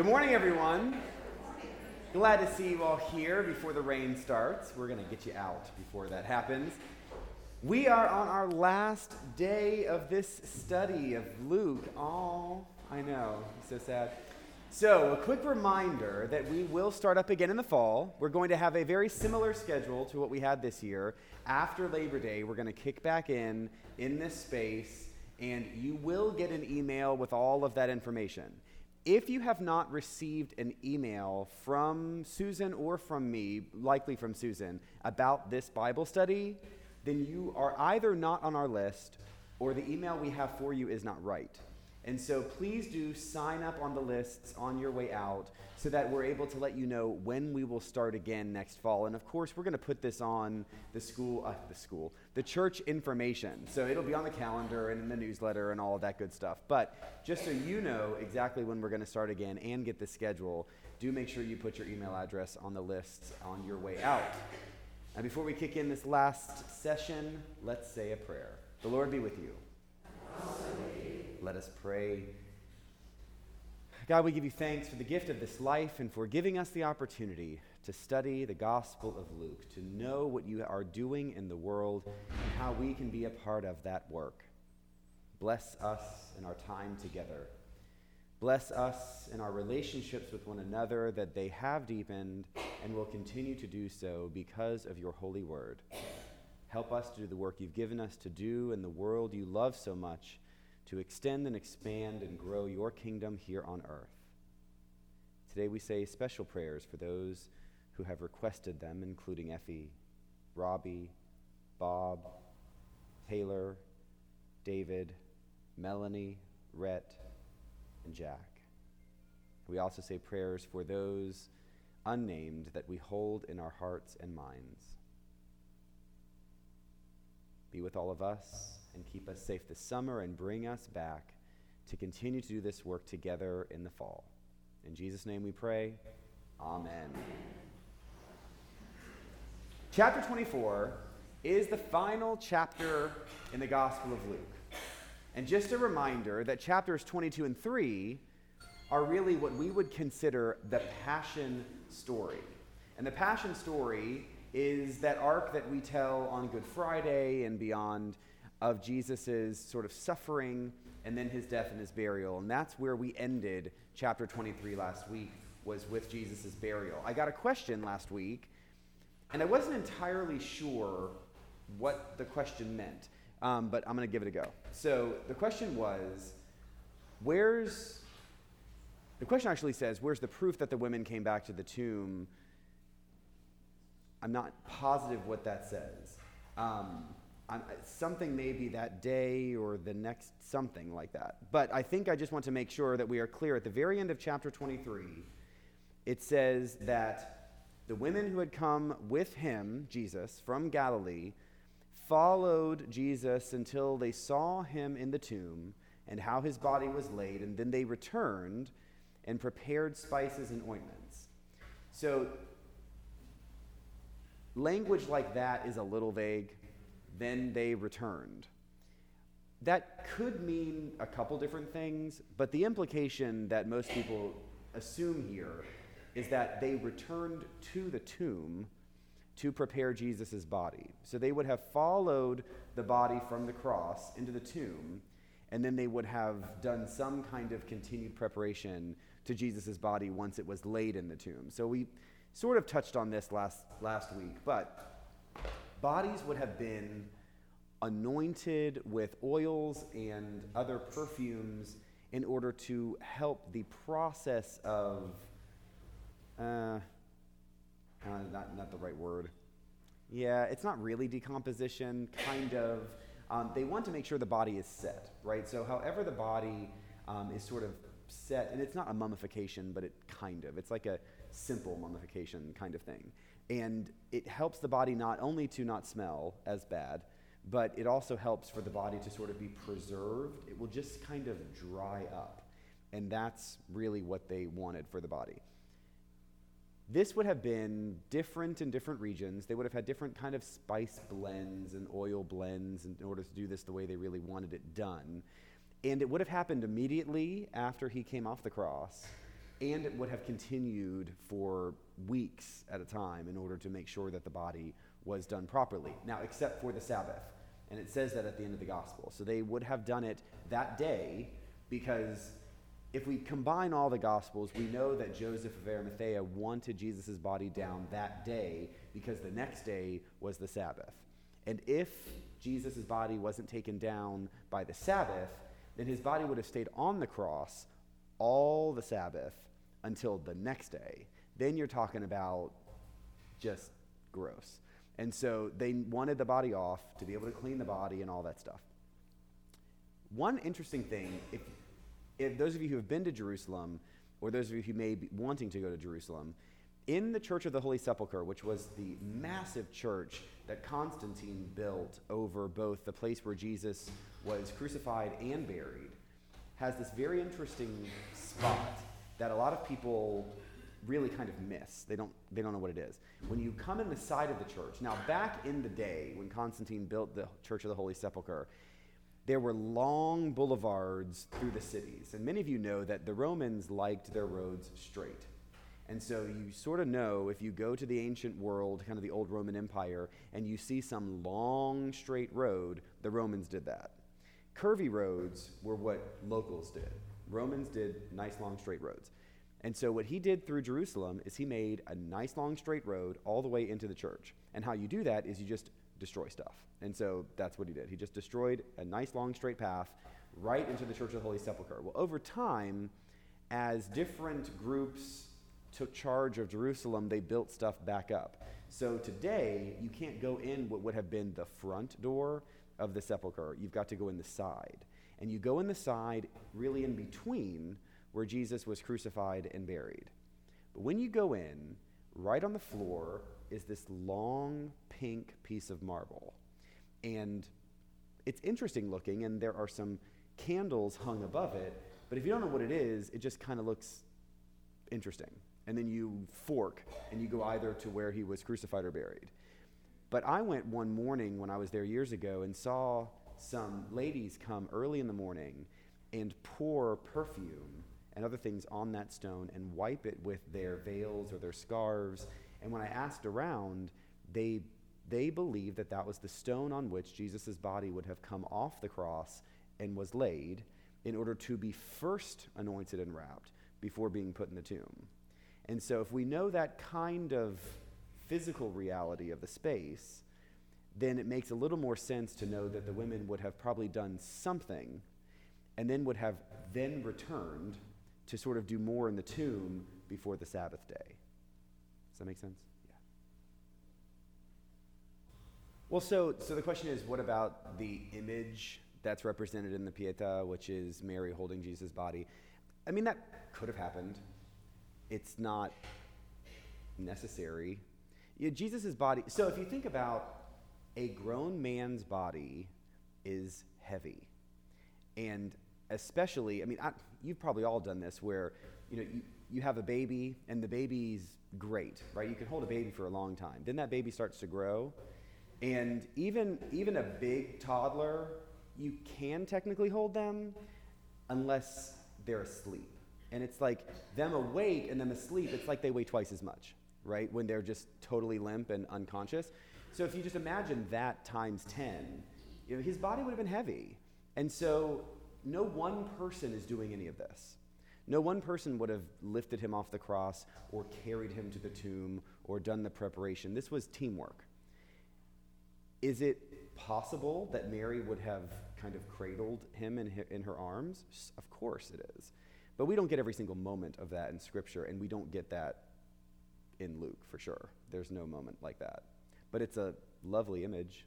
Good morning, everyone. Glad to see you all here before the rain starts. We're going to get you out before that happens. We are on our last day of this study of Luke. Oh, I know. So sad. So, a quick reminder that we will start up again in the fall. We're going to have a very similar schedule to what we had this year. After Labor Day, we're going to kick back in in this space, and you will get an email with all of that information. If you have not received an email from Susan or from me, likely from Susan, about this Bible study, then you are either not on our list or the email we have for you is not right. And so please do sign up on the lists on your way out so that we're able to let you know when we will start again next fall. And of course, we're going to put this on the school, uh, the school, the church information. So it'll be on the calendar and in the newsletter and all of that good stuff. But just so you know exactly when we're going to start again and get the schedule, do make sure you put your email address on the list on your way out. And before we kick in this last session, let's say a prayer. The Lord be with you. Let us pray. God, we give you thanks for the gift of this life and for giving us the opportunity to study the Gospel of Luke, to know what you are doing in the world and how we can be a part of that work. Bless us in our time together. Bless us in our relationships with one another that they have deepened and will continue to do so because of your holy word. Help us to do the work you've given us to do in the world you love so much to extend and expand and grow your kingdom here on earth. Today we say special prayers for those who have requested them, including Effie, Robbie, Bob, Taylor, David, Melanie, Rhett, and Jack. We also say prayers for those unnamed that we hold in our hearts and minds. Be with all of us and keep us safe this summer and bring us back to continue to do this work together in the fall. In Jesus' name we pray. Amen. Chapter 24 is the final chapter in the Gospel of Luke. And just a reminder that chapters 22 and 3 are really what we would consider the Passion story. And the Passion story is that arc that we tell on Good Friday and beyond of Jesus' sort of suffering and then his death and his burial. And that's where we ended chapter 23 last week, was with Jesus' burial. I got a question last week, and I wasn't entirely sure what the question meant, um, but I'm going to give it a go. So the question was, where's, the question actually says, where's the proof that the women came back to the tomb? I'm not positive what that says. Um, something maybe that day or the next something like that. But I think I just want to make sure that we are clear. At the very end of chapter 23, it says that the women who had come with him, Jesus, from Galilee, followed Jesus until they saw him in the tomb and how his body was laid, and then they returned and prepared spices and ointments. So, language like that is a little vague then they returned. That could mean a couple different things, but the implication that most people assume here is that they returned to the tomb to prepare Jesus' body. So they would have followed the body from the cross into the tomb, and then they would have done some kind of continued preparation to Jesus' body once it was laid in the tomb. So we sort of touched on this last, last week, but bodies would have been anointed with oils and other perfumes in order to help the process of, uh, not, not the right word. Yeah, it's not really decomposition, kind of. Um, they want to make sure the body is set, right? So, however, the body um, is sort of set, and it's not a mummification, but it kind of. It's like a simple mummification kind of thing and it helps the body not only to not smell as bad, but it also helps for the body to sort of be preserved. It will just kind of dry up. And that's really what they wanted for the body. This would have been different in different regions. They would have had different kind of spice blends and oil blends in order to do this the way they really wanted it done. And it would have happened immediately after he came off the cross and it would have continued for weeks at a time in order to make sure that the body was done properly. Now, except for the Sabbath. And it says that at the end of the gospel. So they would have done it that day because if we combine all the gospels, we know that Joseph of Arimathea wanted Jesus' body down that day because the next day was the Sabbath. And if Jesus' body wasn't taken down by the Sabbath, then his body would have stayed on the cross all the Sabbath until the next day. Then you're talking about just gross. And so they wanted the body off to be able to clean the body and all that stuff. One interesting thing, if, if those of you who have been to Jerusalem, or those of you who may be wanting to go to Jerusalem, in the Church of the Holy Sepulchre, which was the massive church that Constantine built over both the place where Jesus was crucified and buried, has this very interesting spot that a lot of people really kind of miss. They don't, they don't know what it is. When you come in the side of the church, now back in the day when Constantine built the Church of the Holy Sepulchre, there were long boulevards through the cities. And many of you know that the Romans liked their roads straight. And so you sort of know if you go to the ancient world, kind of the old Roman Empire, and you see some long straight road, the Romans did that. Curvy roads were what locals did. Romans did nice long straight roads. And so, what he did through Jerusalem is he made a nice long straight road all the way into the church. And how you do that is you just destroy stuff. And so, that's what he did. He just destroyed a nice long straight path right into the Church of the Holy Sepulchre. Well, over time, as different groups took charge of Jerusalem, they built stuff back up. So, today, you can't go in what would have been the front door of the sepulchre. You've got to go in the side. And you go in the side, really in between where Jesus was crucified and buried. But when you go in, right on the floor is this long pink piece of marble. And it's interesting looking, and there are some candles hung above it. But if you don't know what it is, it just kind of looks interesting. And then you fork and you go either to where he was crucified or buried. But I went one morning when I was there years ago and saw some ladies come early in the morning and pour perfume and other things on that stone and wipe it with their veils or their scarves. And when I asked around, they, they believed that that was the stone on which Jesus' body would have come off the cross and was laid in order to be first anointed and wrapped before being put in the tomb. And so, if we know that kind of physical reality of the space, then it makes a little more sense to know that the women would have probably done something and then would have then returned to sort of do more in the tomb before the Sabbath day. That make sense? Yeah. Well, so, so the question is what about the image that's represented in the Pietà, which is Mary holding Jesus' body? I mean, that could have happened. It's not necessary. Jesus' body, so if you think about a grown man's body is heavy. And especially, I mean, I, you've probably all done this where, you know, you, you have a baby and the baby's great, right? You can hold a baby for a long time. Then that baby starts to grow. And even, even a big toddler, you can technically hold them unless they're asleep. And it's like them awake and them asleep, it's like they weigh twice as much, right? When they're just totally limp and unconscious. So if you just imagine that times 10, you know, his body would have been heavy. And so no one person is doing any of this. No one person would have lifted him off the cross or carried him to the tomb or done the preparation. This was teamwork. Is it possible that Mary would have kind of cradled him in her, in her arms? Of course it is. But we don't get every single moment of that in Scripture, and we don't get that in Luke for sure. There's no moment like that. But it's a lovely image,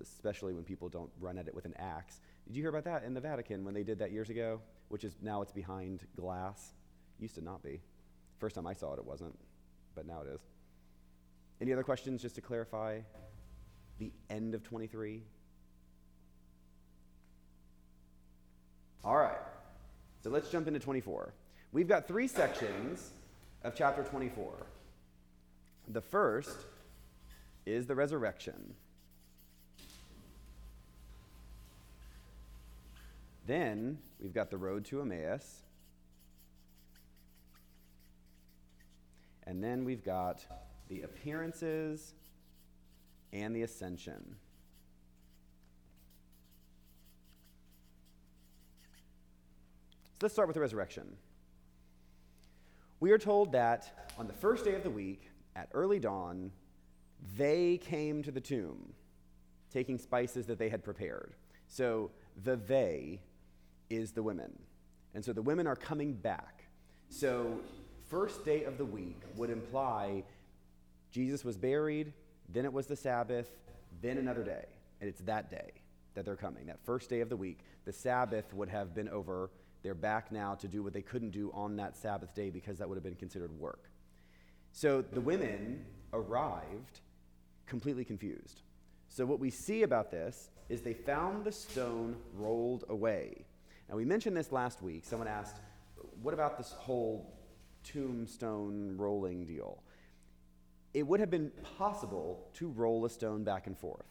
especially when people don't run at it with an axe. Did you hear about that in the Vatican when they did that years ago? Which is now it's behind glass. Used to not be. First time I saw it, it wasn't, but now it is. Any other questions just to clarify the end of 23? All right. So let's jump into 24. We've got three sections of chapter 24. The first is the resurrection. Then we've got the road to Emmaus. And then we've got the appearances and the ascension. So let's start with the resurrection. We are told that on the first day of the week, at early dawn, they came to the tomb, taking spices that they had prepared. So the they is the women. And so the women are coming back. So, first day of the week would imply Jesus was buried, then it was the Sabbath, then another day. And it's that day that they're coming, that first day of the week. The Sabbath would have been over. They're back now to do what they couldn't do on that Sabbath day because that would have been considered work. So the women arrived completely confused. So, what we see about this is they found the stone rolled away. Now, we mentioned this last week. Someone asked, What about this whole tombstone rolling deal? It would have been possible to roll a stone back and forth.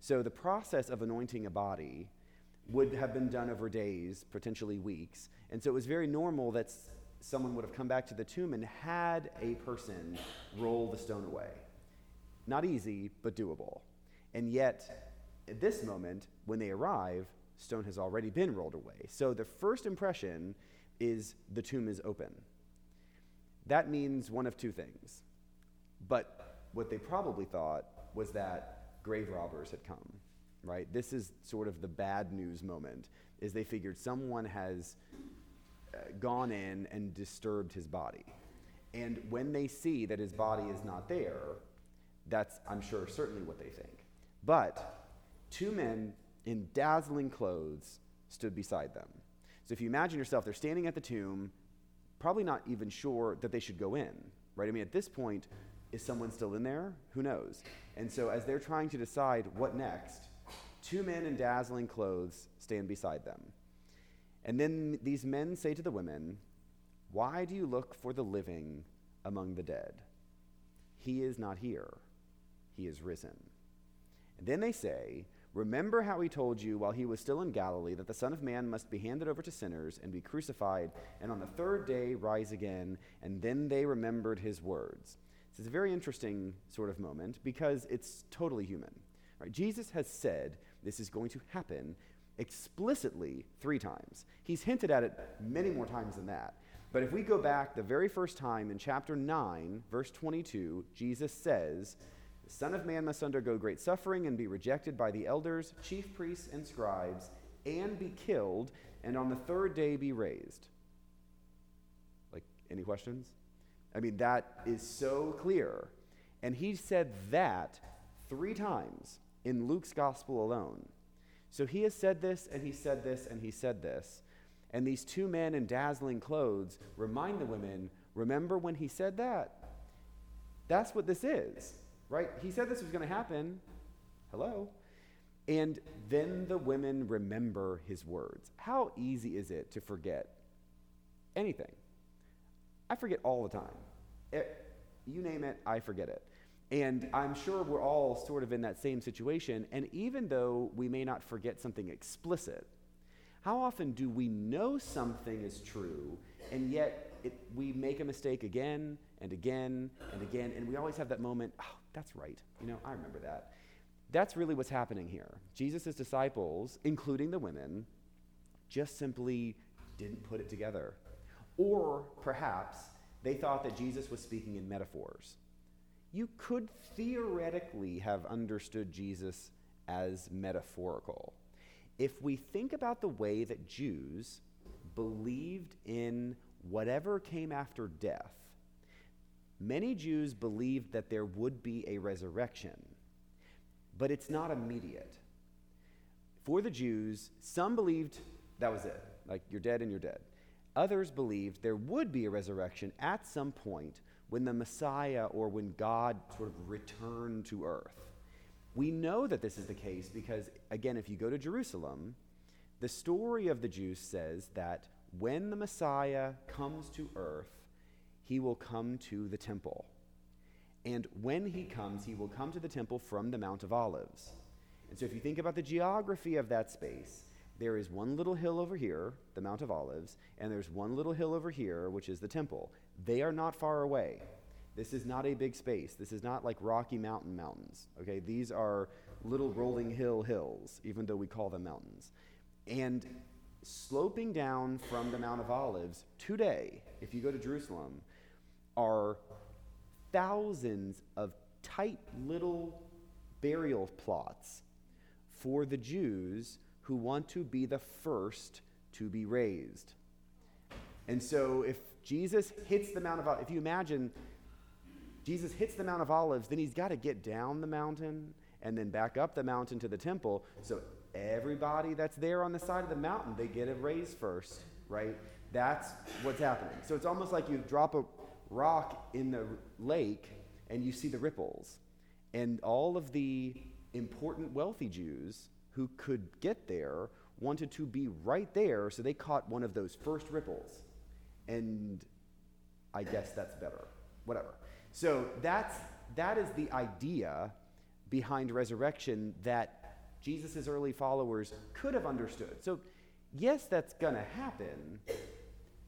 So, the process of anointing a body would have been done over days, potentially weeks. And so, it was very normal that someone would have come back to the tomb and had a person roll the stone away. Not easy, but doable. And yet, at this moment, when they arrive, stone has already been rolled away. So the first impression is the tomb is open. That means one of two things. But what they probably thought was that grave robbers had come, right? This is sort of the bad news moment, is they figured someone has uh, gone in and disturbed his body. And when they see that his body is not there, that's, I'm sure, certainly what they think. But two men in dazzling clothes stood beside them. So if you imagine yourself, they're standing at the tomb, probably not even sure that they should go in, right? I mean, at this point, is someone still in there? Who knows? And so as they're trying to decide what next, two men in dazzling clothes stand beside them. And then these men say to the women, Why do you look for the living among the dead? He is not here, he is risen. And then they say, Remember how he told you while he was still in Galilee that the Son of Man must be handed over to sinners and be crucified, and on the third day rise again. And then they remembered his words. This is a very interesting sort of moment because it's totally human. Right? Jesus has said this is going to happen explicitly three times. He's hinted at it many more times than that. But if we go back the very first time in chapter 9, verse 22, Jesus says, the Son of Man must undergo great suffering and be rejected by the elders, chief priests, and scribes, and be killed, and on the third day be raised. Like, any questions? I mean, that is so clear. And he said that three times in Luke's gospel alone. So he has said this, and he said this, and he said this. And these two men in dazzling clothes remind the women remember when he said that? That's what this is right? He said this was going to happen. Hello. And then the women remember his words. How easy is it to forget anything? I forget all the time. It, you name it, I forget it. And I'm sure we're all sort of in that same situation. And even though we may not forget something explicit, how often do we know something is true and yet it, we make a mistake again and again and again, and we always have that moment, oh, that's right. You know, I remember that. That's really what's happening here. Jesus' disciples, including the women, just simply didn't put it together. Or perhaps they thought that Jesus was speaking in metaphors. You could theoretically have understood Jesus as metaphorical. If we think about the way that Jews believed in whatever came after death, Many Jews believed that there would be a resurrection, but it's not immediate. For the Jews, some believed that was it, like you're dead and you're dead. Others believed there would be a resurrection at some point when the Messiah or when God sort of returned to earth. We know that this is the case because, again, if you go to Jerusalem, the story of the Jews says that when the Messiah comes to earth, he will come to the temple. And when he comes, he will come to the temple from the Mount of Olives. And so if you think about the geography of that space, there is one little hill over here, the Mount of Olives, and there's one little hill over here, which is the temple. They are not far away. This is not a big space. This is not like Rocky Mountain mountains. Okay, these are little rolling hill hills, even though we call them mountains. And sloping down from the Mount of Olives today, if you go to Jerusalem, are thousands of tight little burial plots for the Jews who want to be the first to be raised. And so if Jesus hits the Mount of Olives, if you imagine Jesus hits the Mount of Olives, then he's got to get down the mountain and then back up the mountain to the temple. So everybody that's there on the side of the mountain, they get a raise first, right? That's what's happening. So it's almost like you drop a rock in the lake and you see the ripples. And all of the important wealthy Jews who could get there wanted to be right there, so they caught one of those first ripples. And I guess that's better. Whatever. So that's that is the idea behind resurrection that Jesus' early followers could have understood. So yes, that's gonna happen,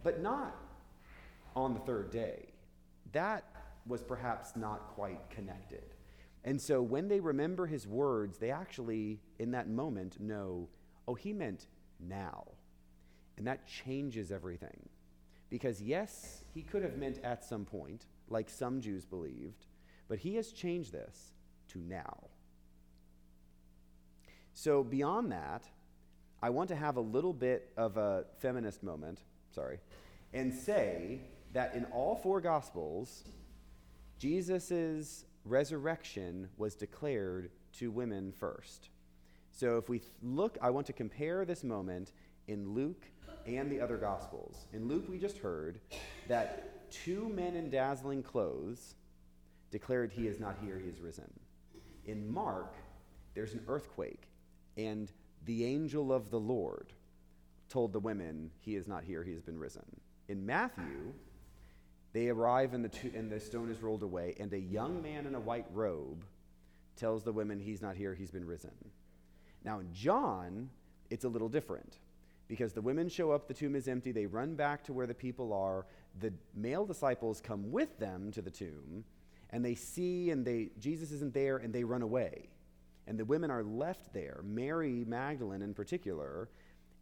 but not on the third day. That was perhaps not quite connected. And so when they remember his words, they actually, in that moment, know, oh, he meant now. And that changes everything. Because, yes, he could have meant at some point, like some Jews believed, but he has changed this to now. So, beyond that, I want to have a little bit of a feminist moment, sorry, and say that in all four Gospels, Jesus' resurrection was declared to women first. So, if we look, I want to compare this moment in Luke and the other Gospels. In Luke, we just heard that two men in dazzling clothes declared, He is not here, He is risen. In Mark, there's an earthquake, and the angel of the Lord told the women, He is not here, He has been risen. In Matthew, they arrive and the, two, and the stone is rolled away, and a young man in a white robe tells the women, He's not here, He's been risen. Now, in John, it's a little different because the women show up, the tomb is empty, they run back to where the people are. The male disciples come with them to the tomb, and they see and they Jesus isn't there and they run away. And the women are left there, Mary Magdalene in particular,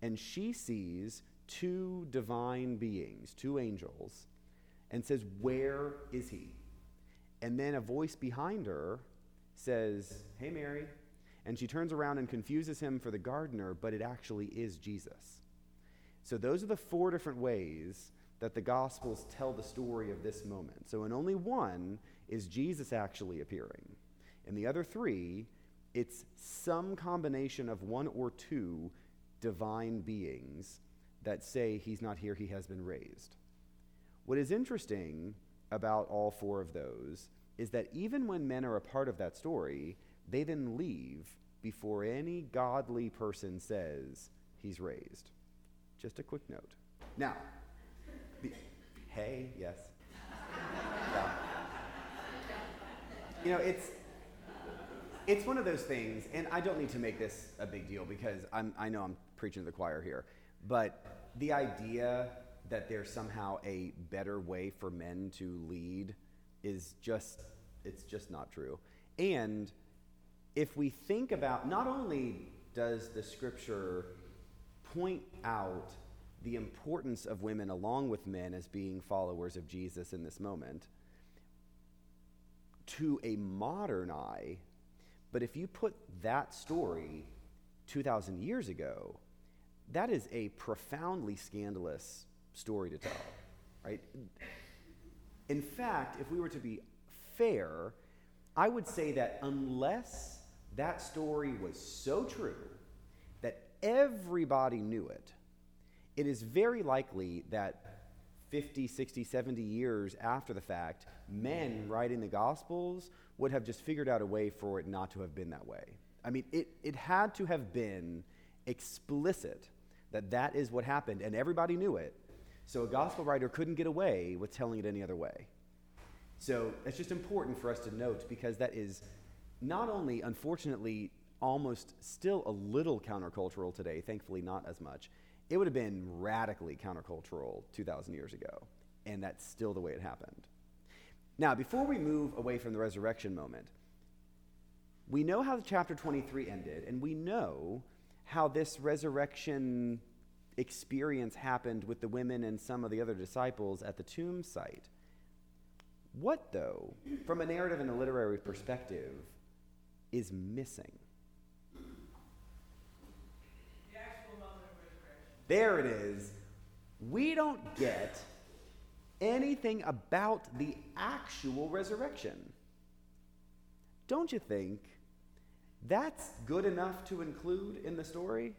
and she sees two divine beings, two angels, and says, "Where is he?" And then a voice behind her says, "Hey Mary, and she turns around and confuses him for the gardener, but it actually is Jesus. So, those are the four different ways that the Gospels tell the story of this moment. So, in only one is Jesus actually appearing. In the other three, it's some combination of one or two divine beings that say he's not here, he has been raised. What is interesting about all four of those is that even when men are a part of that story, they then leave before any godly person says he's raised. Just a quick note. Now, the, hey, yes. Yeah. You know, it's it's one of those things, and I don't need to make this a big deal because I'm, I know I'm preaching to the choir here, but the idea that there's somehow a better way for men to lead is just, it's just not true. And if we think about, not only does the scripture point out the importance of women along with men as being followers of Jesus in this moment, to a modern eye, but if you put that story 2,000 years ago, that is a profoundly scandalous story to tell, right? In fact, if we were to be fair, I would say that unless that story was so true that everybody knew it, it is very likely that 50, 60, 70 years after the fact, men writing the Gospels would have just figured out a way for it not to have been that way. I mean, it, it had to have been explicit that that is what happened, and everybody knew it. So a gospel writer couldn't get away with telling it any other way. So it's just important for us to note because that is not only, unfortunately, almost still a little countercultural today, thankfully not as much, it would have been radically countercultural 2,000 years ago. And that's still the way it happened. Now, before we move away from the resurrection moment, we know how chapter 23 ended, and we know how this resurrection experience happened with the women and some of the other disciples at the tomb site. What, though, from a narrative and a literary perspective, is missing? There it is. We don't get anything about the actual resurrection. Don't you think that's good enough to include in the story?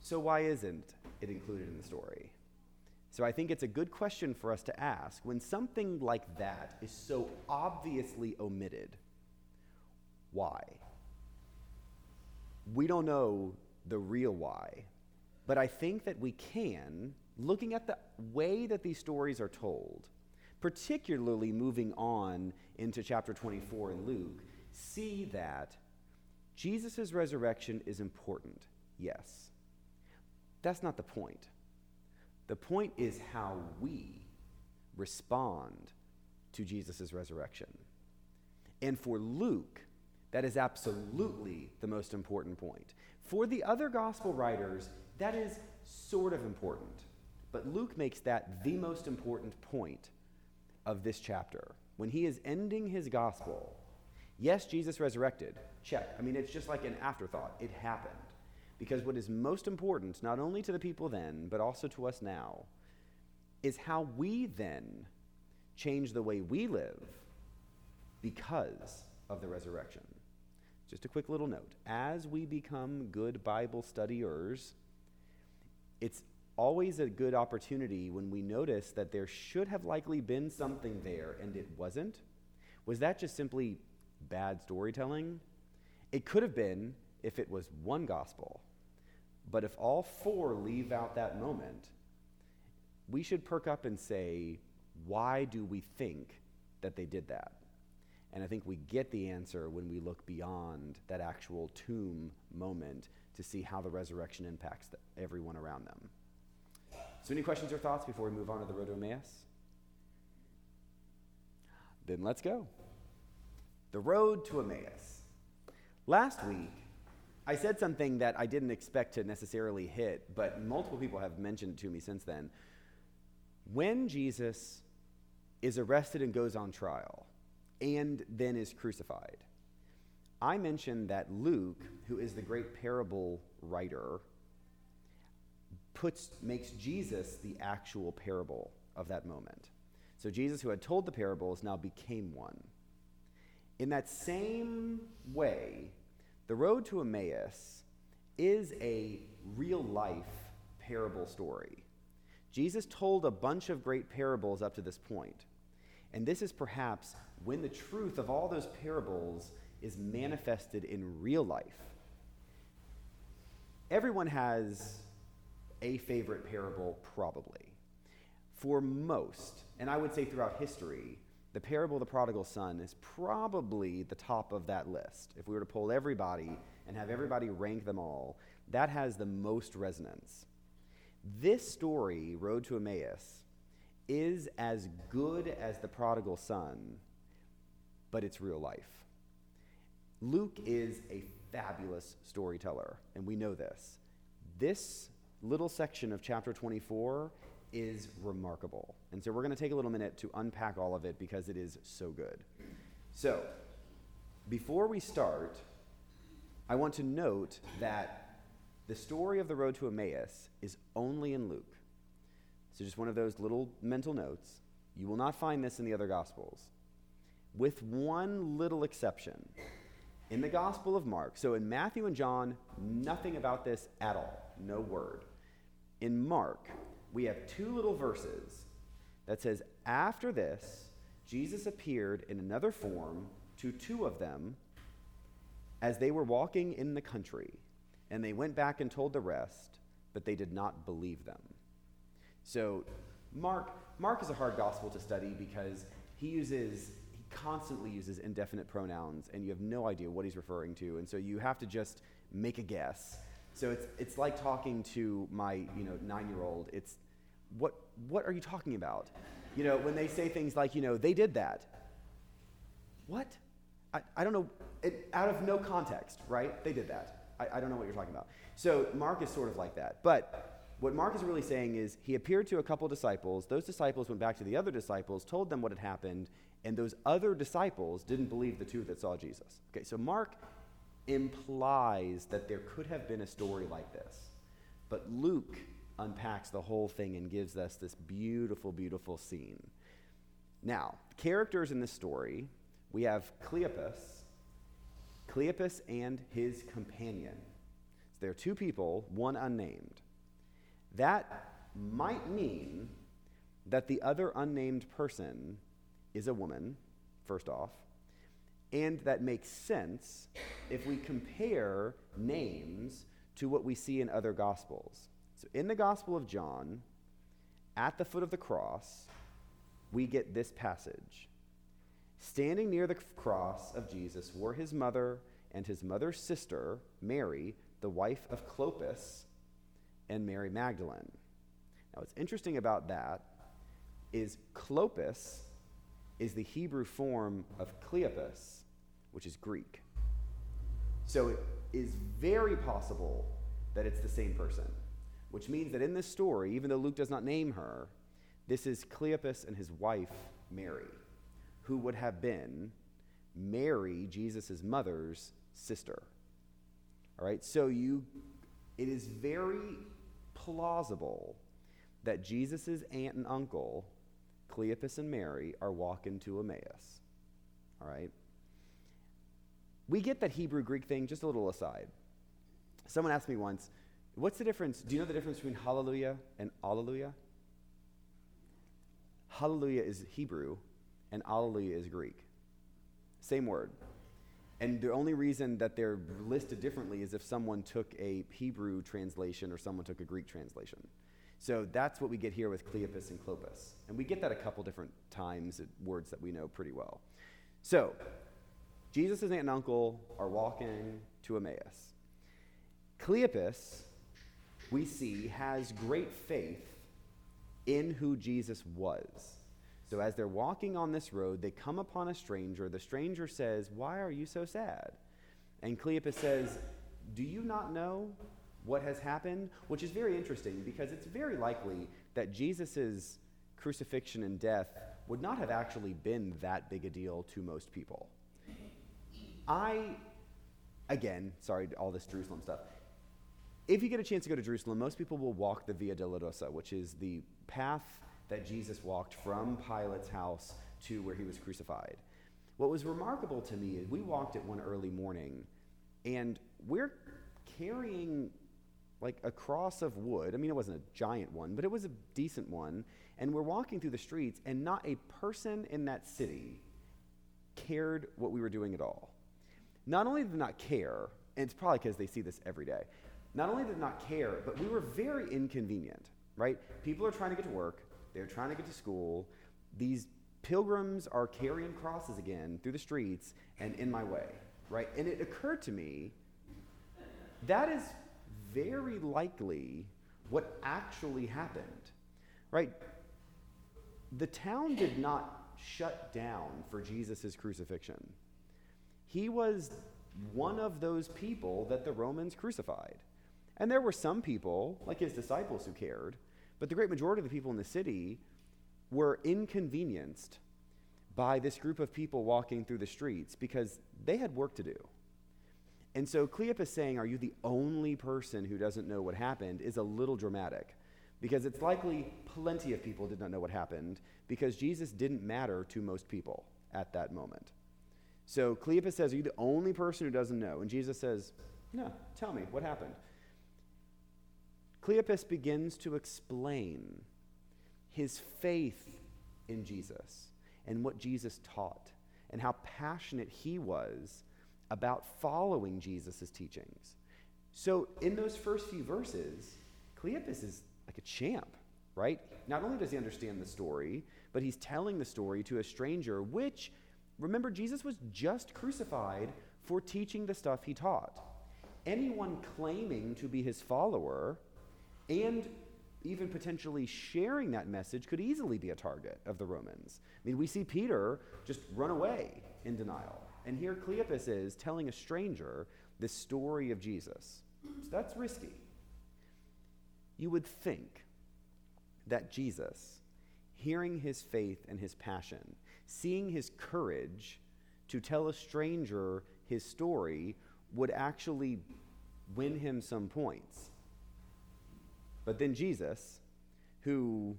So, why isn't it included in the story? So, I think it's a good question for us to ask when something like that is so obviously omitted. Why? We don't know the real why, but I think that we can, looking at the way that these stories are told, particularly moving on into chapter 24 in Luke, see that Jesus' resurrection is important, yes. That's not the point. The point is how we respond to Jesus' resurrection. And for Luke, that is absolutely the most important point. For the other gospel writers, that is sort of important. But Luke makes that the most important point of this chapter. When he is ending his gospel, yes, Jesus resurrected. Check. I mean, it's just like an afterthought. It happened. Because what is most important, not only to the people then, but also to us now, is how we then change the way we live because of the resurrection. Just a quick little note. As we become good Bible studiers, it's always a good opportunity when we notice that there should have likely been something there and it wasn't. Was that just simply bad storytelling? It could have been if it was one gospel. But if all four leave out that moment, we should perk up and say, why do we think that they did that? And I think we get the answer when we look beyond that actual tomb moment to see how the resurrection impacts the, everyone around them. So, any questions or thoughts before we move on to the road to Emmaus? Then let's go. The road to Emmaus. Last week, I said something that I didn't expect to necessarily hit, but multiple people have mentioned to me since then. When Jesus is arrested and goes on trial, and then is crucified. I mentioned that Luke, who is the great parable writer, puts, makes Jesus the actual parable of that moment. So Jesus, who had told the parables, now became one. In that same way, the road to Emmaus is a real life parable story. Jesus told a bunch of great parables up to this point. And this is perhaps when the truth of all those parables is manifested in real life. Everyone has a favorite parable, probably. For most, and I would say throughout history, the parable of the prodigal son is probably the top of that list. If we were to poll everybody and have everybody rank them all, that has the most resonance. This story, Road to Emmaus, is as good as the prodigal son, but it's real life. Luke is a fabulous storyteller, and we know this. This little section of chapter 24 is remarkable. And so we're going to take a little minute to unpack all of it because it is so good. So, before we start, I want to note that the story of the road to Emmaus is only in Luke. So, just one of those little mental notes. You will not find this in the other Gospels, with one little exception. In the Gospel of Mark, so in Matthew and John, nothing about this at all, no word. In Mark, we have two little verses that says, After this, Jesus appeared in another form to two of them as they were walking in the country, and they went back and told the rest, but they did not believe them. So Mark, Mark is a hard gospel to study because he uses he constantly uses indefinite pronouns and you have no idea what he's referring to and so you have to just make a guess. So it's it's like talking to my, you know, 9-year-old. It's what what are you talking about? You know, when they say things like, you know, they did that. What? I, I don't know. It, out of no context, right? They did that. I, I don't know what you're talking about. So Mark is sort of like that. But what Mark is really saying is he appeared to a couple disciples. Those disciples went back to the other disciples, told them what had happened, and those other disciples didn't believe the two that saw Jesus. Okay, so Mark implies that there could have been a story like this. But Luke unpacks the whole thing and gives us this beautiful, beautiful scene. Now, characters in this story, we have Cleopas, Cleopas and his companion. So there are two people, one unnamed. That might mean that the other unnamed person is a woman, first off, and that makes sense if we compare names to what we see in other Gospels. So in the Gospel of John, at the foot of the cross, we get this passage. Standing near the cross of Jesus were his mother and his mother's sister, Mary, the wife of Clopas, and Mary Magdalene. Now, what's interesting about that is Clopas is the Hebrew form of Cleopas, which is Greek. So it is very possible that it's the same person, which means that in this story, even though Luke does not name her, this is Cleopas and his wife, Mary, who would have been Mary, Jesus' mother's sister. All right, so you, it is very plausible that Jesus' aunt and uncle, Cleopas and Mary, are walking to Emmaus. All right? We get that Hebrew Greek thing, just a little aside. Someone asked me once, what's the difference? Do you know the difference between hallelujah and alleluia? Hallelujah is Hebrew, and alleluia is Greek. Same word. And the only reason that they're listed differently is if someone took a Hebrew translation or someone took a Greek translation. So that's what we get here with Cleopas and Clopas. And we get that a couple different times, words that we know pretty well. So, Jesus' aunt and uncle are walking to Emmaus. Cleopas, we see, has great faith in who Jesus was. So as they're walking on this road, they come upon a stranger. The stranger says, Why are you so sad? And Cleopas says, Do you not know what has happened? Which is very interesting because it's very likely that Jesus' crucifixion and death would not have actually been that big a deal to most people. I, again, sorry, all this Jerusalem stuff. If you get a chance to go to Jerusalem, most people will walk the Via Dolorosa, which is the path that Jesus walked from Pilate's house to where he was crucified. What was remarkable to me is we walked it one early morning, and we're carrying like a cross of wood. I mean, it wasn't a giant one, but it was a decent one. And we're walking through the streets, and not a person in that city cared what we were doing at all. Not only did not care, and it's probably because they see this every day, not only did not care, but we were very inconvenient, right? People are trying to get to work, they're trying to get to school. These pilgrims are carrying crosses again through the streets and in my way, right? And it occurred to me that is very likely what actually happened, right? The town did not shut down for Jesus' crucifixion. He was one of those people that the Romans crucified. And there were some people, like his disciples, who cared. But the great majority of the people in the city were inconvenienced by this group of people walking through the streets because they had work to do. And so Cleopas saying, Are you the only person who doesn't know what happened? is a little dramatic because it's likely plenty of people did not know what happened because Jesus didn't matter to most people at that moment. So Cleopas says, Are you the only person who doesn't know? And Jesus says, No, tell me, what happened? Cleopas begins to explain his faith in Jesus and what Jesus taught and how passionate he was about following Jesus' teachings. So, in those first few verses, Cleopas is like a champ, right? Not only does he understand the story, but he's telling the story to a stranger, which, remember, Jesus was just crucified for teaching the stuff he taught. Anyone claiming to be his follower and even potentially sharing that message could easily be a target of the Romans. I mean, we see Peter just run away in denial. And here Cleopas is telling a stranger the story of Jesus. So that's risky. You would think that Jesus, hearing his faith and his passion, seeing his courage to tell a stranger his story, would actually win him some points. But then Jesus, who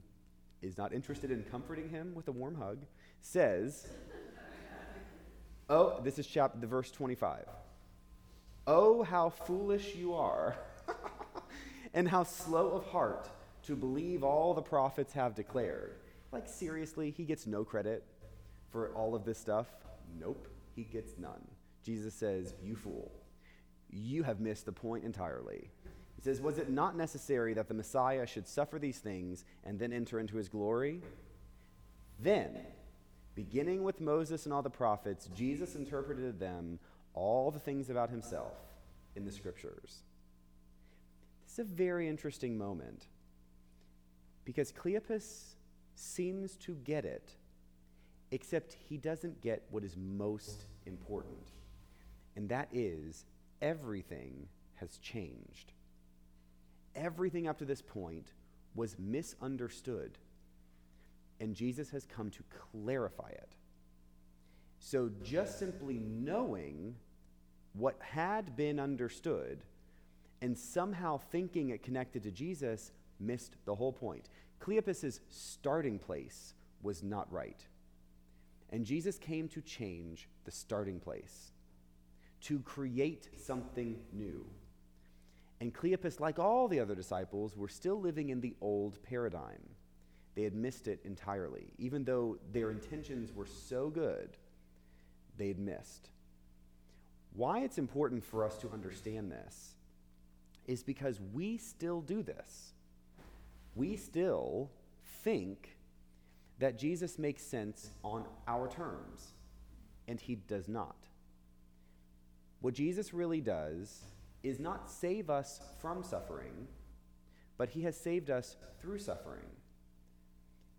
is not interested in comforting him with a warm hug, says, Oh, this is chapter the verse 25. Oh, how foolish you are, and how slow of heart to believe all the prophets have declared. Like, seriously, he gets no credit for all of this stuff? Nope, he gets none. Jesus says, You fool, you have missed the point entirely. He says, Was it not necessary that the Messiah should suffer these things and then enter into his glory? Then, beginning with Moses and all the prophets, Jesus interpreted them all the things about himself in the scriptures. This is a very interesting moment because Cleopas seems to get it, except he doesn't get what is most important, and that is everything has changed. Everything up to this point was misunderstood, and Jesus has come to clarify it. So, just simply knowing what had been understood and somehow thinking it connected to Jesus missed the whole point. Cleopas's starting place was not right. And Jesus came to change the starting place, to create something new. And Cleopas, like all the other disciples, were still living in the old paradigm. They had missed it entirely. Even though their intentions were so good, they had missed. Why it's important for us to understand this is because we still do this. We still think that Jesus makes sense on our terms, and he does not. What Jesus really does is not save us from suffering, but he has saved us through suffering.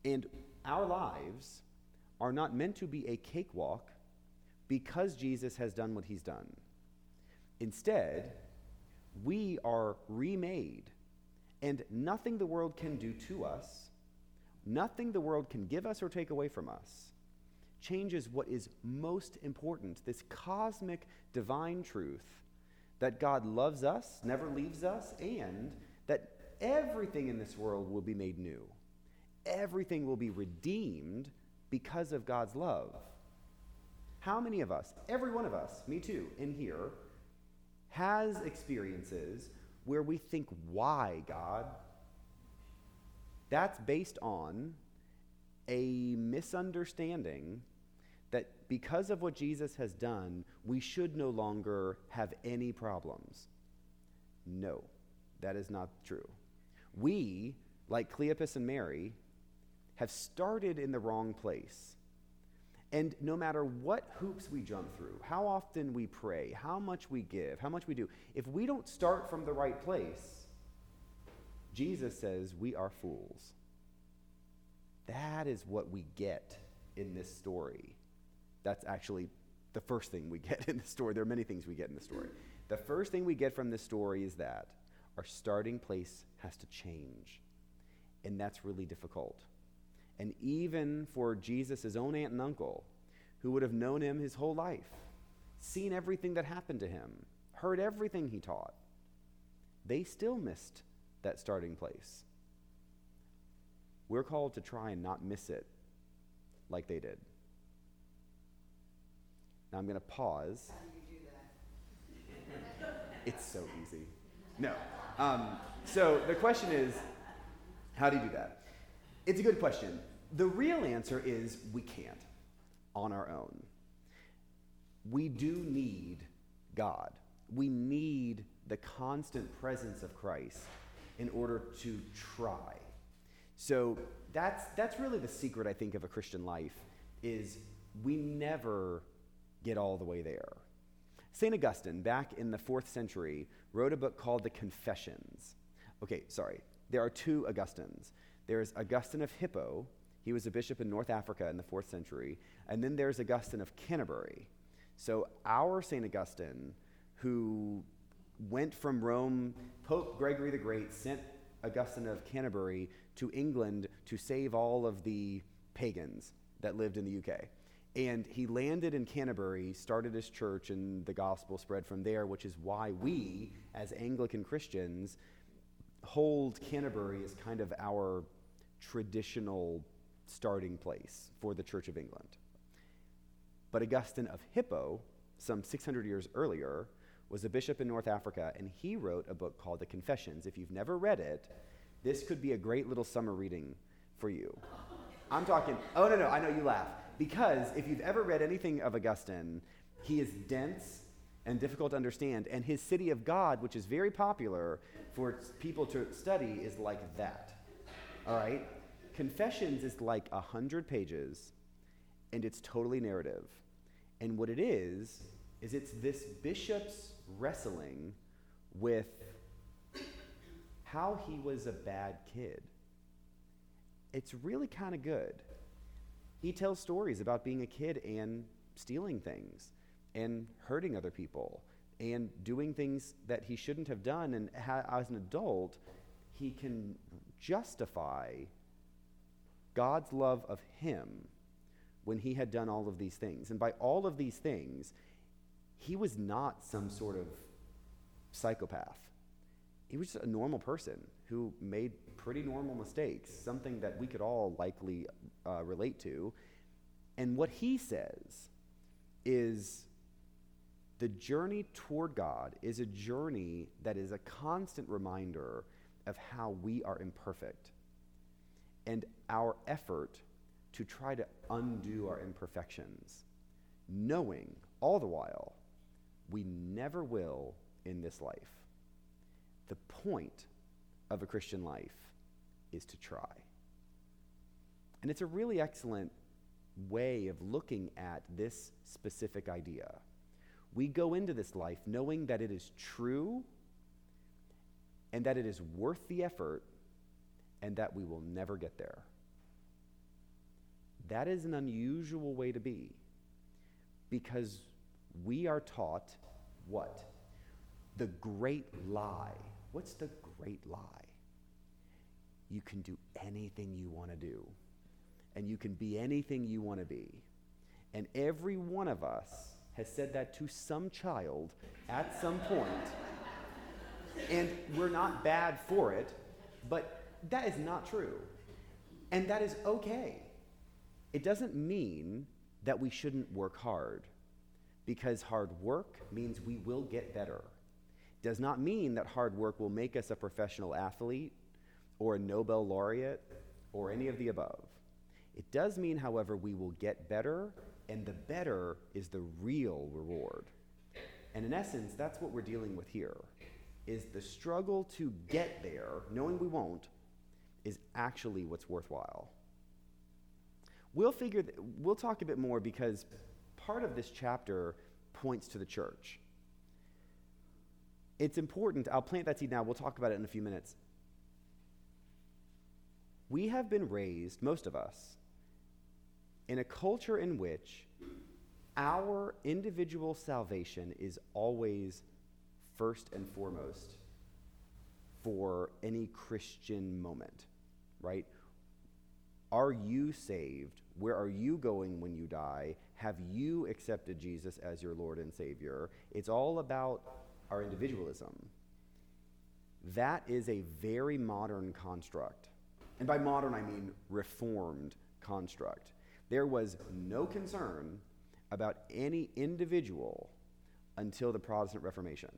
And our lives are not meant to be a cakewalk because Jesus has done what he's done. Instead, we are remade, and nothing the world can do to us, nothing the world can give us or take away from us, changes what is most important this cosmic divine truth that God loves us, never leaves us, and that everything in this world will be made new. Everything will be redeemed because of God's love. How many of us, every one of us, me too, in here, has experiences where we think, why, God? That's based on a misunderstanding that because of what Jesus has done, we should no longer have any problems. No, that is not true. We, like Cleopas and Mary, have started in the wrong place. And no matter what hoops we jump through, how often we pray, how much we give, how much we do, if we don't start from the right place, Jesus says we are fools. That is what we get in this story. That's actually the first thing we get in the story. There are many things we get in the story. The first thing we get from this story is that our starting place has to change. And that's really difficult and even for Jesus' own aunt and uncle, who would have known him his whole life, seen everything that happened to him, heard everything he taught, they still missed that starting place. We're called to try and not miss it like they did. Now I'm going to pause. it's so easy. No. Um, so the question is how do you do that? It's a good question. The real answer is we can't on our own. We do need God. We need the constant presence of Christ in order to try. So that's that's really the secret I think of a Christian life is we never get all the way there. St. Augustine, back in the fourth century, wrote a book called The Confessions. Okay, sorry, there are two Augustines. There's Augustine of Hippo, he was a bishop in North Africa in the fourth century, and then there's Augustine of Canterbury. So, our St. Augustine, who went from Rome, Pope Gregory the Great sent Augustine of Canterbury to England to save all of the pagans that lived in the UK. And he landed in Canterbury, started his church, and the gospel spread from there, which is why we, as Anglican Christians, hold Canterbury as kind of our traditional starting place for the Church of England. But Augustine of Hippo, some 600 years earlier, was a bishop in North Africa, and he wrote a book called The Confessions. If you've never read it, this could be a great little summer reading for you. I'm talking, oh no, no, I know you laugh. Because if you've ever read anything of Augustine, he is dense and difficult to understand, and his City of God, which is very popular for people to study, is like that. All right? Confessions is like a hundred pages, and it's totally narrative. And what it is, is it's this bishop's wrestling with how he was a bad kid. It's really kind of good. He tells stories about being a kid and stealing things and hurting other people and doing things that he shouldn't have done. And ha- as an adult, he can justify God's love of him when he had done all of these things. And by all of these things, he was not some sort of psychopath. He was just a normal person who made pretty normal mistakes, something that we could all likely uh, relate to. And what he says is the journey toward God is a journey that is a constant reminder of how we are imperfect and our effort to try to undo our imperfections, knowing all the while we never will in this life. The point of a Christian life is to try. And it's a really excellent way of looking at this specific idea. We go into this life knowing that it is true and that it is worth the effort and that we will never get there. That is an unusual way to be because we are taught what? The great lie. What's the great lie? You can do anything you want to do, and you can be anything you want to be. And every one of us has said that to some child at some point. and we're not bad for it, but that is not true. And that is okay. It doesn't mean that we shouldn't work hard, because hard work means we will get better. Does not mean that hard work will make us a professional athlete or a Nobel laureate or any of the above. It does mean, however, we will get better, and the better is the real reward. And in essence, that's what we're dealing with here. Is the struggle to get there, knowing we won't, is actually what's worthwhile. We'll figure th- we'll talk a bit more because part of this chapter points to the church. It's important, I'll plant that seed now, we'll talk about it in a few minutes. We have been raised, most of us, in a culture in which our individual salvation is always first and foremost for any Christian moment, right? Are you saved? Where are you going when you die? Have you accepted Jesus as your Lord and Savior? It's all about our individualism. That is a very modern construct. And by modern, I mean reformed construct. There was no concern about any individual until the Protestant Reformation.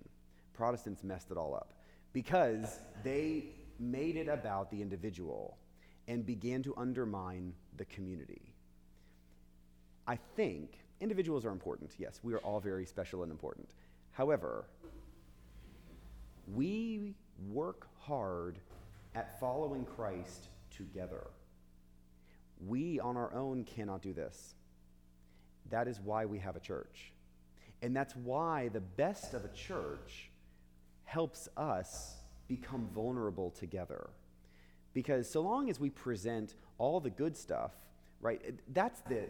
Protestants messed it all up because they made it about the individual and began to undermine the community. I think individuals are important. Yes, we are all very special and important. However, we work hard at following Christ together. We on our own cannot do this. That is why we have a church. And that's why the best of a church helps us become vulnerable together. Because so long as we present all the good stuff, right, that's the,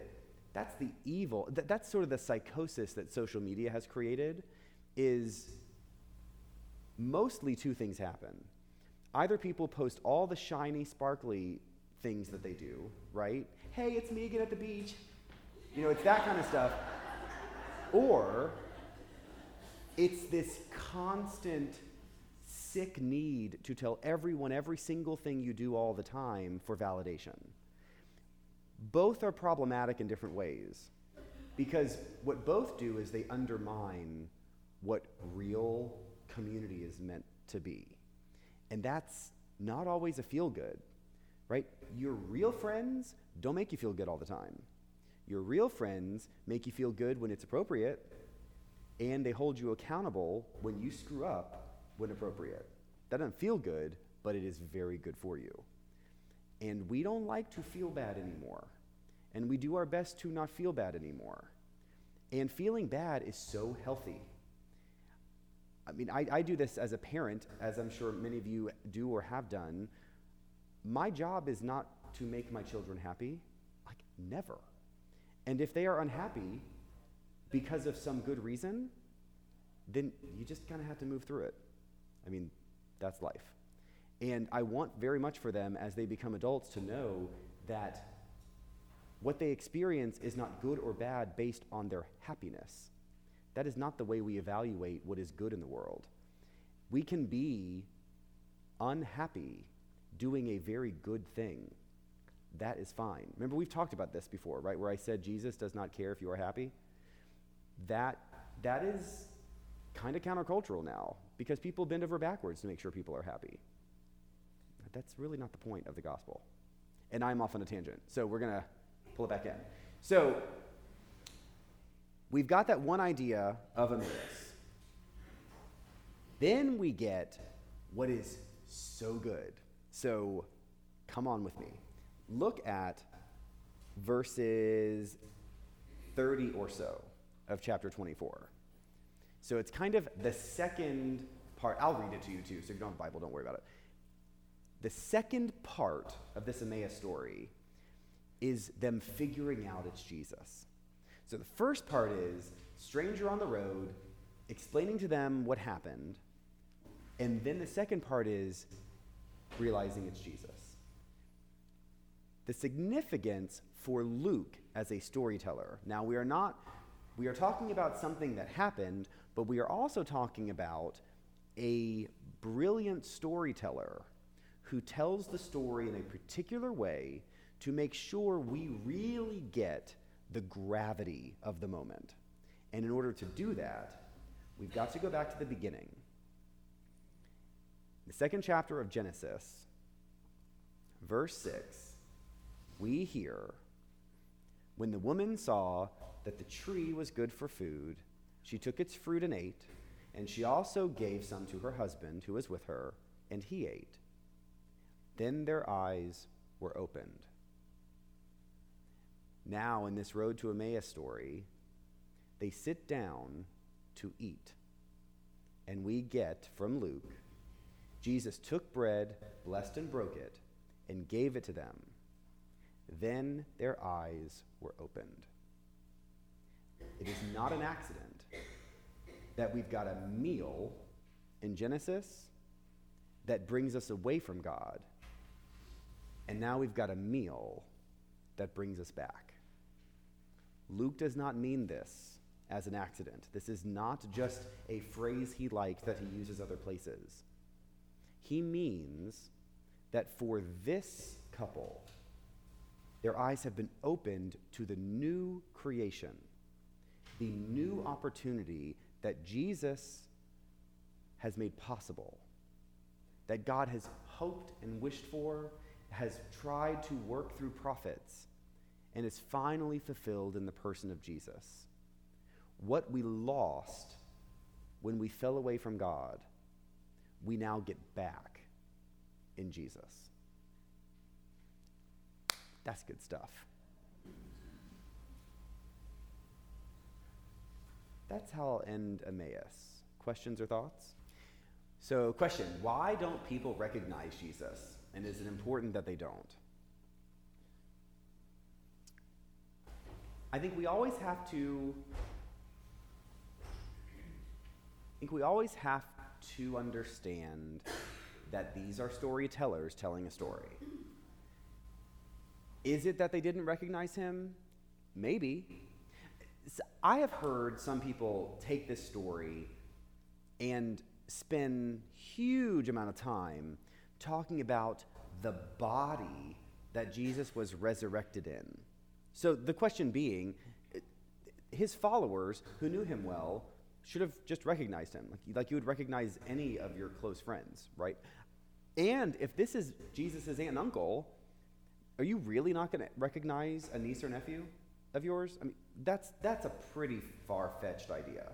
that's the evil, that's sort of the psychosis that social media has created, is mostly two things happen. Either people post all the shiny, sparkly things that they do, right? Hey, it's Megan at the beach. You know, it's that kind of stuff. Or it's this constant sick need to tell everyone every single thing you do all the time for validation. Both are problematic in different ways because what both do is they undermine what real community is meant to be. And that's not always a feel good, right? Your real friends don't make you feel good all the time. Your real friends make you feel good when it's appropriate, and they hold you accountable when you screw up when appropriate. That doesn't feel good, but it is very good for you. And we don't like to feel bad anymore. And we do our best to not feel bad anymore. And feeling bad is so healthy. I mean, I, I do this as a parent, as I'm sure many of you do or have done. My job is not to make my children happy, like, never. And if they are unhappy because of some good reason, then you just kind of have to move through it. I mean, that's life. And I want very much for them as they become adults to know that what they experience is not good or bad based on their happiness. That is not the way we evaluate what is good in the world. We can be unhappy doing a very good thing. That is fine. Remember, we've talked about this before, right? Where I said Jesus does not care if you are happy. That, that is kind of countercultural now because people bend over backwards to make sure people are happy. That's really not the point of the gospel. And I'm off on a tangent, so we're going to pull it back in. So, we've got that one idea of Emmaus. Then we get what is so good. So, come on with me. Look at verses 30 or so of chapter 24. So it's kind of the second part. I'll read it to you too, so if you don't have a Bible, don't worry about it. The second part of this Emmaus story is them figuring out it's Jesus. So the first part is stranger on the road, explaining to them what happened. And then the second part is realizing it's Jesus. The significance for Luke as a storyteller. Now, we are not, we are talking about something that happened, but we are also talking about a brilliant storyteller who tells the story in a particular way to make sure we really get the gravity of the moment. And in order to do that, we've got to go back to the beginning. The second chapter of Genesis, verse 6, we hear when the woman saw that the tree was good for food, she took its fruit and ate, and she also gave some to her husband who was with her, and he ate. Then their eyes were opened. Now, in this road to Emmaus story, they sit down to eat. And we get from Luke Jesus took bread, blessed and broke it, and gave it to them. Then their eyes were opened. It is not an accident that we've got a meal in Genesis that brings us away from God, and now we've got a meal that brings us back. Luke does not mean this as an accident. This is not just a phrase he likes that he uses other places. He means that for this couple, their eyes have been opened to the new creation, the new opportunity that Jesus has made possible, that God has hoped and wished for, has tried to work through prophets, and is finally fulfilled in the person of Jesus. What we lost when we fell away from God, we now get back in Jesus. That's good stuff. That's how I'll end Emmaus. Questions or thoughts? So, question Why don't people recognize Jesus? And is it important that they don't? I think we always have to I think we always have to understand that these are storytellers telling a story. Is it that they didn't recognize him? Maybe. I have heard some people take this story and spend huge amount of time talking about the body that Jesus was resurrected in. So the question being, his followers who knew him well should have just recognized him, like, like you would recognize any of your close friends, right? And if this is Jesus' aunt and uncle, are you really not going to recognize a niece or nephew of yours? I mean, that's, that's a pretty far fetched idea.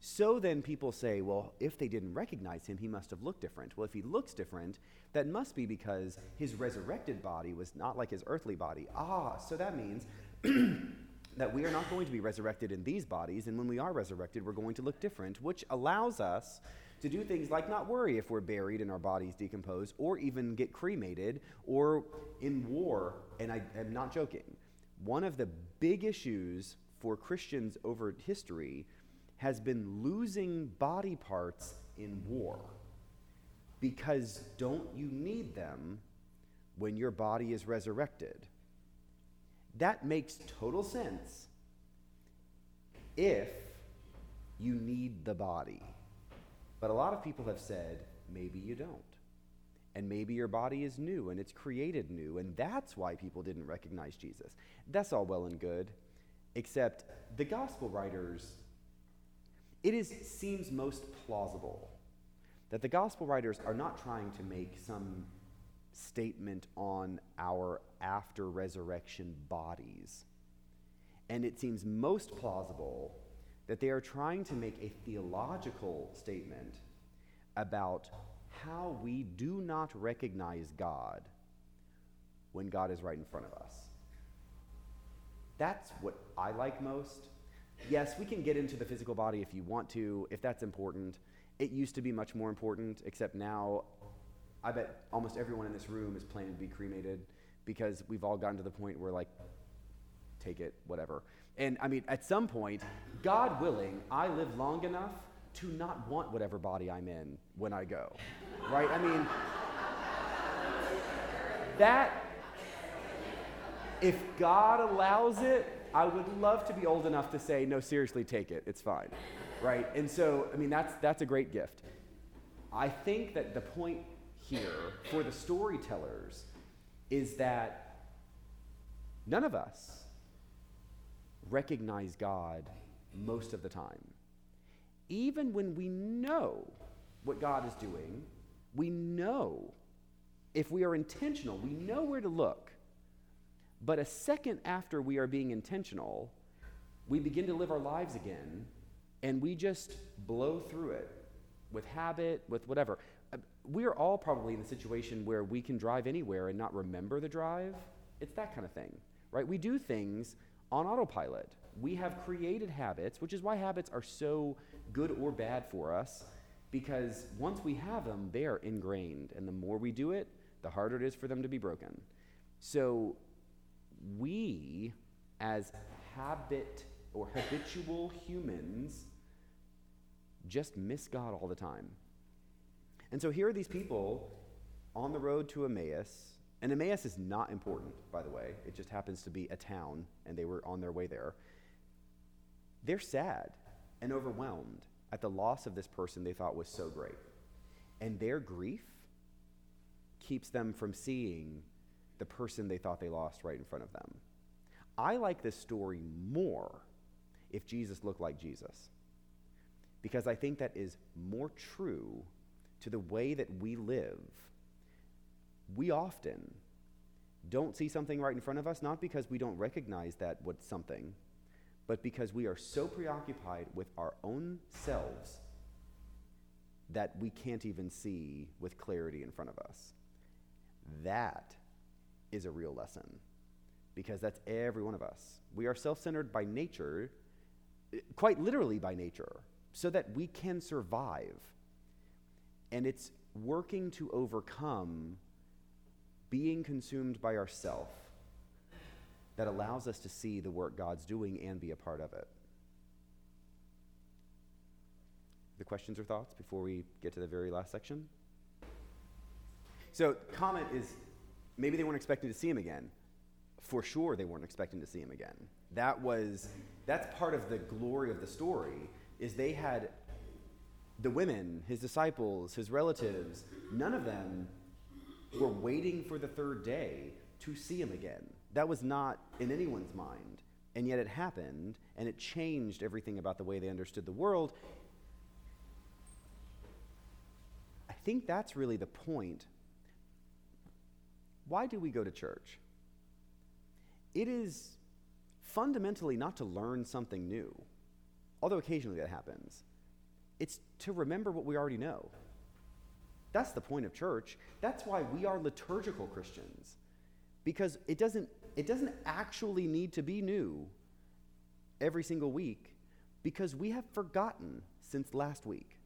So then people say, well, if they didn't recognize him, he must have looked different. Well, if he looks different, that must be because his resurrected body was not like his earthly body. Ah, so that means that we are not going to be resurrected in these bodies, and when we are resurrected, we're going to look different, which allows us to do things like not worry if we're buried and our bodies decompose, or even get cremated, or in war. And I am not joking. One of the big issues for Christians over history has been losing body parts in war. Because don't you need them when your body is resurrected? That makes total sense if you need the body. But a lot of people have said, maybe you don't. And maybe your body is new and it's created new, and that's why people didn't recognize Jesus. That's all well and good, except the gospel writers, it is, seems most plausible that the gospel writers are not trying to make some statement on our after resurrection bodies. And it seems most plausible that they are trying to make a theological statement about how we do not recognize God when God is right in front of us. That's what I like most. Yes, we can get into the physical body if you want to, if that's important. It used to be much more important, except now I bet almost everyone in this room is planning to be cremated because we've all gotten to the point where, like, take it, whatever. And I mean, at some point, God willing, I live long enough to not want whatever body I'm in when I go. Right? I mean, that, if God allows it, I would love to be old enough to say, no, seriously, take it. It's fine. Right? And so, I mean, that's, that's a great gift. I think that the point here for the storytellers is that none of us recognize God most of the time. Even when we know what God is doing, we know if we are intentional, we know where to look. But a second after we are being intentional, we begin to live our lives again and we just blow through it with habit, with whatever uh, we're all probably in the situation where we can drive anywhere and not remember the drive. It's that kind of thing, right? We do things on autopilot. We have created habits, which is why habits are so good or bad for us, because once we have them, they are ingrained. And the more we do it, the harder it is for them to be broken. So we, as habit or habitual humans, just miss God all the time. And so here are these people on the road to Emmaus. And Emmaus is not important, by the way. It just happens to be a town, and they were on their way there. They're sad and overwhelmed at the loss of this person they thought was so great. And their grief keeps them from seeing the person they thought they lost right in front of them. I like this story more if Jesus looked like Jesus, because I think that is more true to the way that we live, we often don't see something right in front of us, not because we don't recognize that what's something, but because we are so preoccupied with our own selves that we can't even see with clarity in front of us. That is a real lesson because that's every one of us. We are self centered by nature, quite literally by nature, so that we can survive and it's working to overcome being consumed by ourself that allows us to see the work God's doing and be a part of it. The questions or thoughts before we get to the very last section? So, comment is maybe they weren't expecting to see him again. For sure, they weren't expecting to see him again. That was, that's part of the glory of the story, is they had the women, his disciples, his relatives, none of them were waiting for the third day to see him again. That was not in anyone's mind. And yet it happened, and it changed everything about the way they understood the world. I think that's really the point. Why do we go to church? It is fundamentally not to learn something new, although occasionally that happens. It's to remember what we already know. That's the point of church. That's why we are liturgical Christians. Because it doesn't, it doesn't actually need to be new every single week because we have forgotten since last week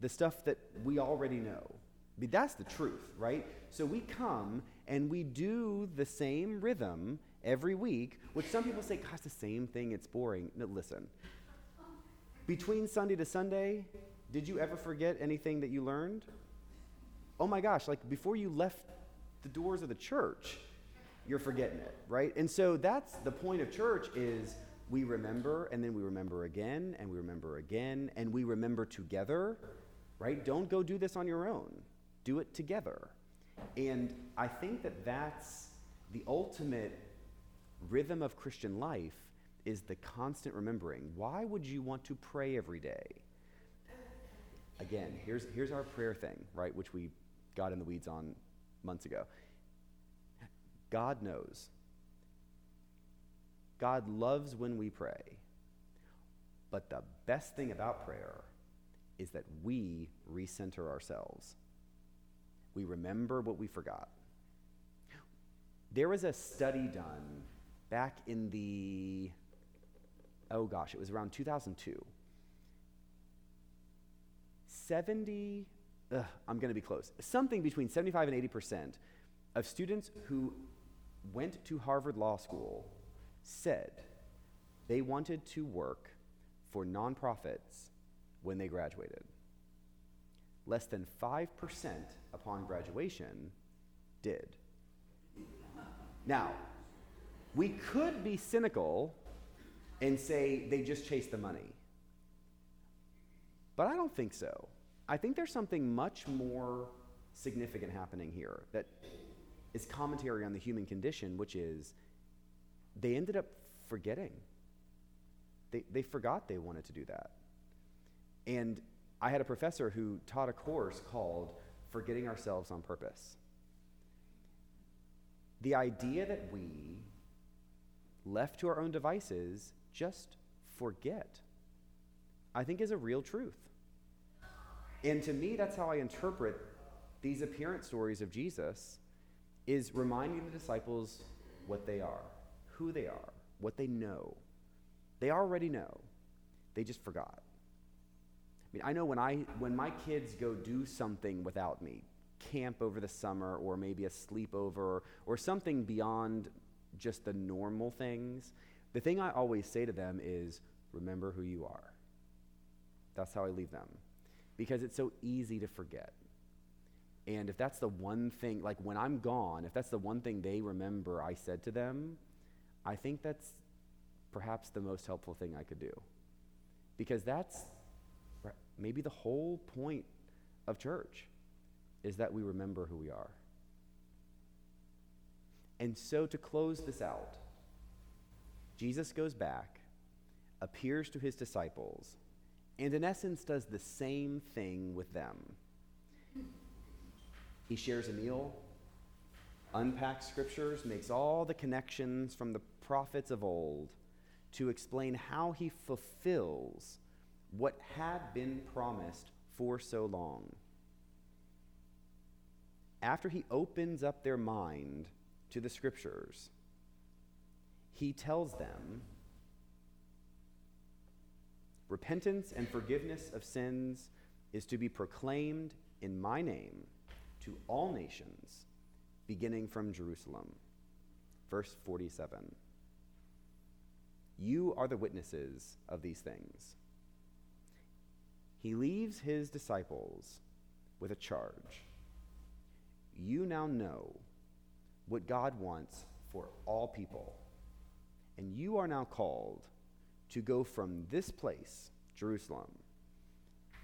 the stuff that we already know. I mean, that's the truth, right? So we come and we do the same rhythm every week, which some people say, gosh, the same thing, it's boring. No, listen. Between Sunday to Sunday, did you ever forget anything that you learned? Oh my gosh, like before you left the doors of the church, you're forgetting it, right? And so that's the point of church is we remember and then we remember again and we remember again and we remember together, right? Don't go do this on your own. Do it together. And I think that that's the ultimate rhythm of Christian life is the constant remembering. Why would you want to pray every day? Again, here's, here's our prayer thing, right, which we got in the weeds on months ago. God knows. God loves when we pray. But the best thing about prayer is that we recenter ourselves. We remember what we forgot. There was a study done back in the, oh gosh, it was around 2002. 70, ugh, I'm going to be close, something between 75 and 80% of students who went to Harvard Law School said they wanted to work for nonprofits when they graduated. Less than 5% upon graduation did. Now, we could be cynical and say they just chased the money. But I don't think so. I think there's something much more significant happening here that is commentary on the human condition, which is they ended up forgetting. They, they forgot they wanted to do that. And I had a professor who taught a course called Forgetting Ourselves on Purpose. The idea that we, left to our own devices, just forget, I think is a real truth. And to me, that's how I interpret these appearance stories of Jesus is reminding the disciples what they are, who they are, what they know. They already know. They just forgot. I mean, I know when I when my kids go do something without me, camp over the summer or maybe a sleepover or something beyond just the normal things, the thing I always say to them is remember who you are. That's how I leave them. Because it's so easy to forget. And if that's the one thing, like when I'm gone, if that's the one thing they remember I said to them, I think that's perhaps the most helpful thing I could do. Because that's maybe the whole point of church is that we remember who we are. And so to close this out, Jesus goes back, appears to his disciples, and in essence does the same thing with them. He shares a meal, unpacks scriptures, makes all the connections from the prophets of old to explain how he fulfills what had been promised for so long. After he opens up their mind to the scriptures, he tells them repentance and forgiveness of sins is to be proclaimed in my name to all nations, beginning from Jerusalem. Verse 47 You are the witnesses of these things. He leaves his disciples with a charge. You now know what God wants for all people, and you are now called to go from this place, Jerusalem,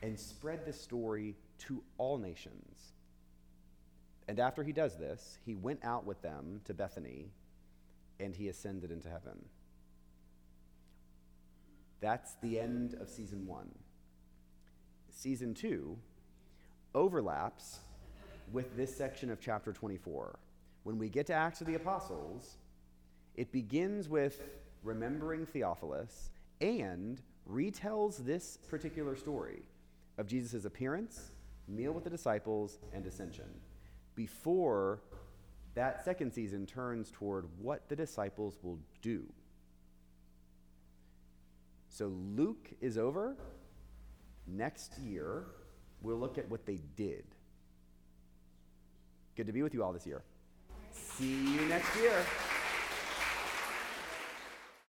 and spread this story to all nations. And after he does this, he went out with them to Bethany and he ascended into heaven. That's the end of season one. Season two overlaps with this section of chapter 24. When we get to Acts of the Apostles, it begins with remembering Theophilus and retells this particular story of Jesus' appearance, meal with the disciples, and ascension before that second season turns toward what the disciples will do. So Luke is over. Next year, we'll look at what they did. Good to be with you all this year. See you next year.